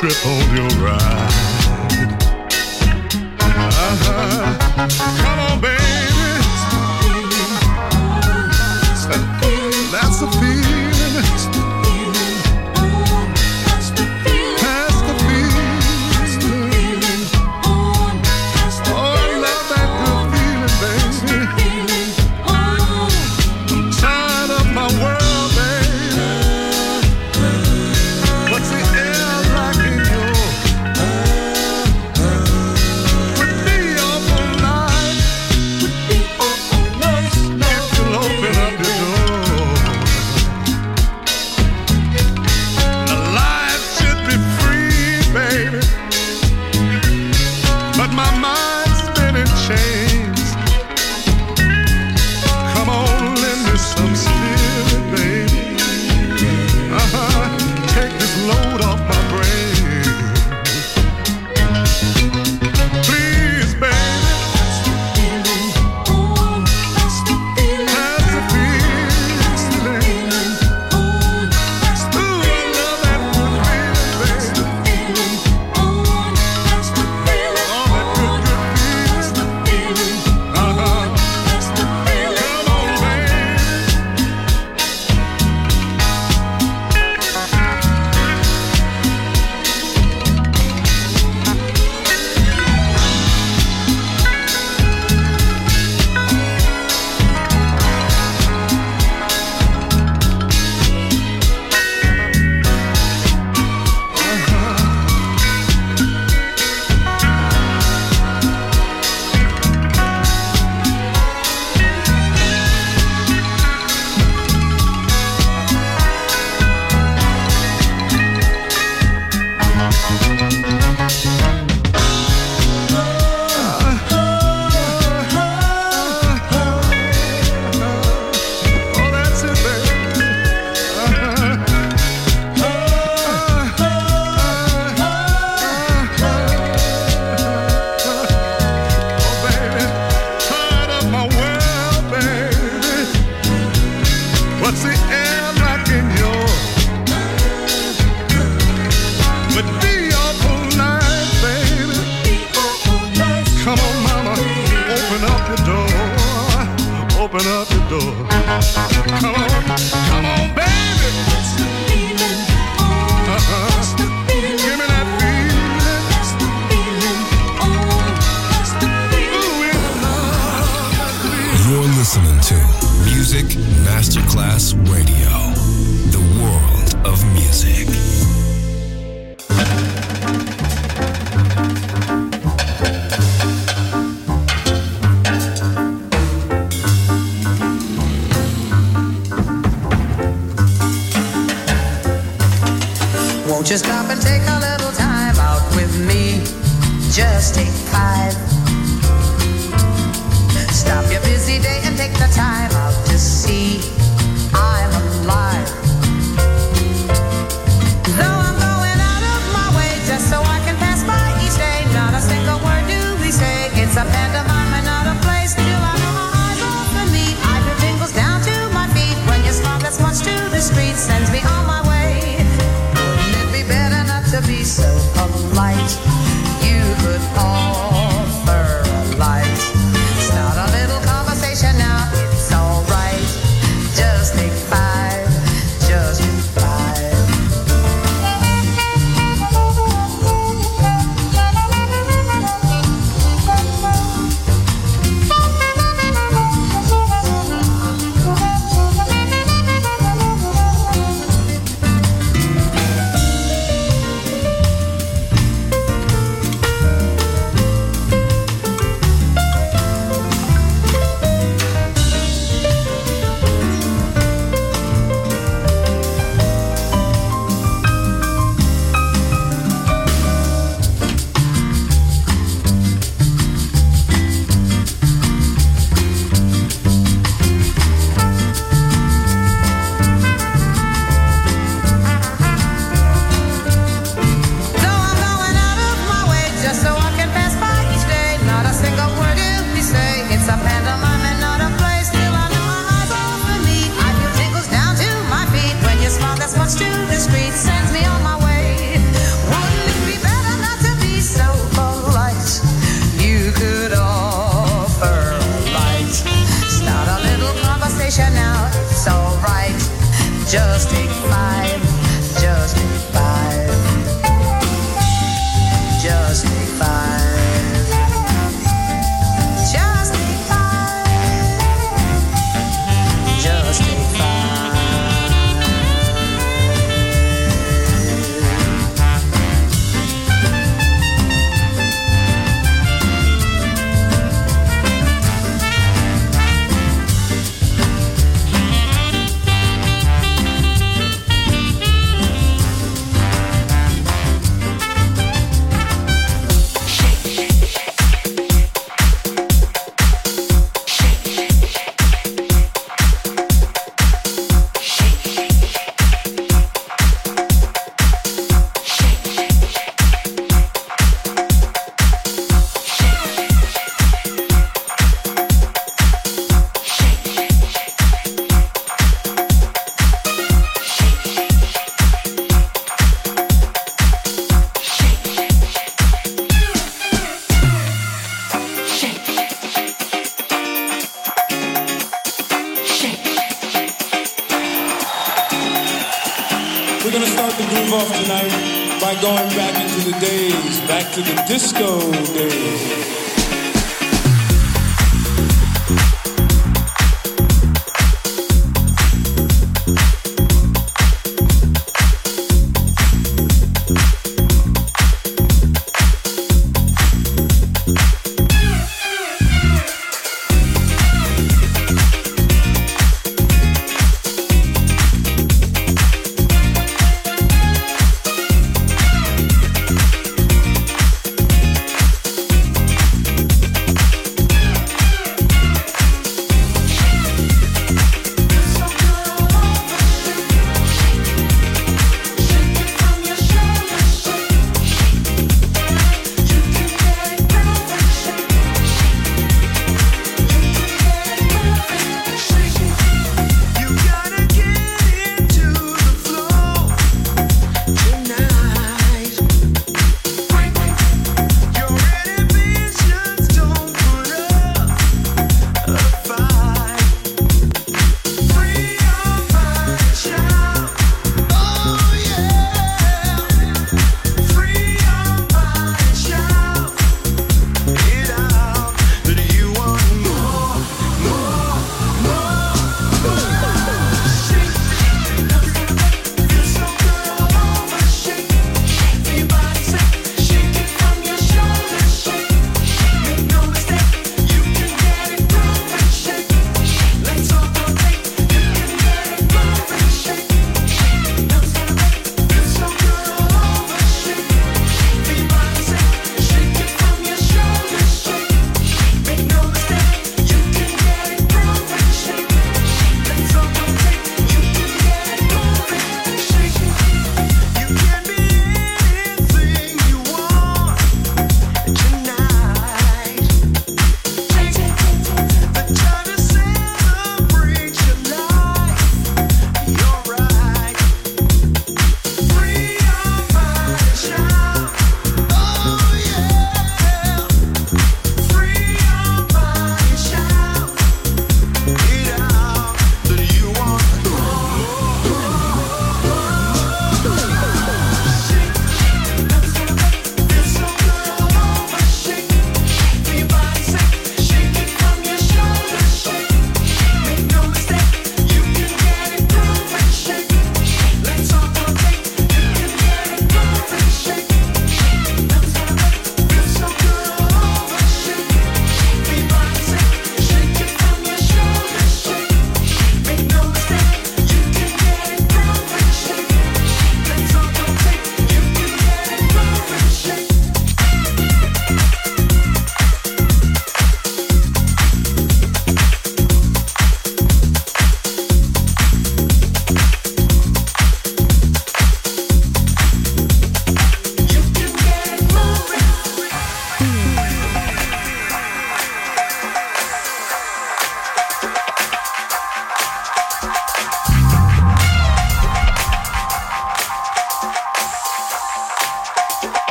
Trip on your ride.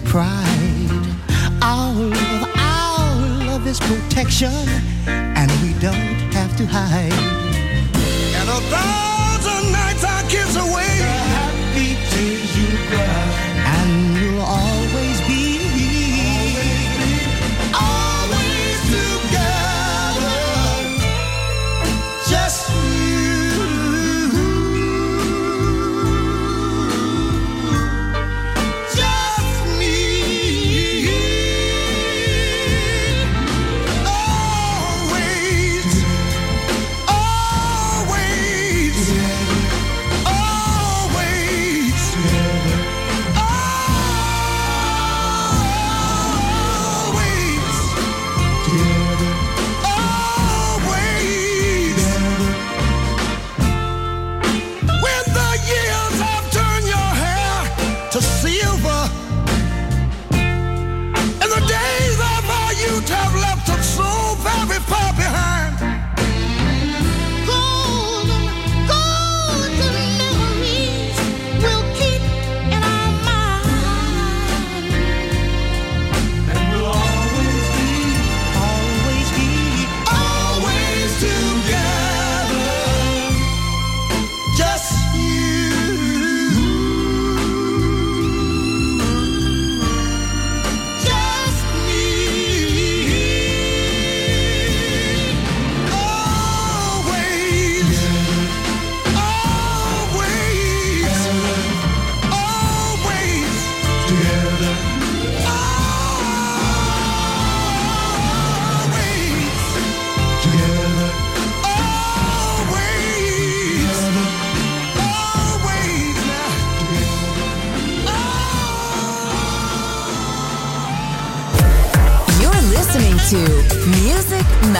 with pride. Our love, our love is protection, and we don't have to hide. And although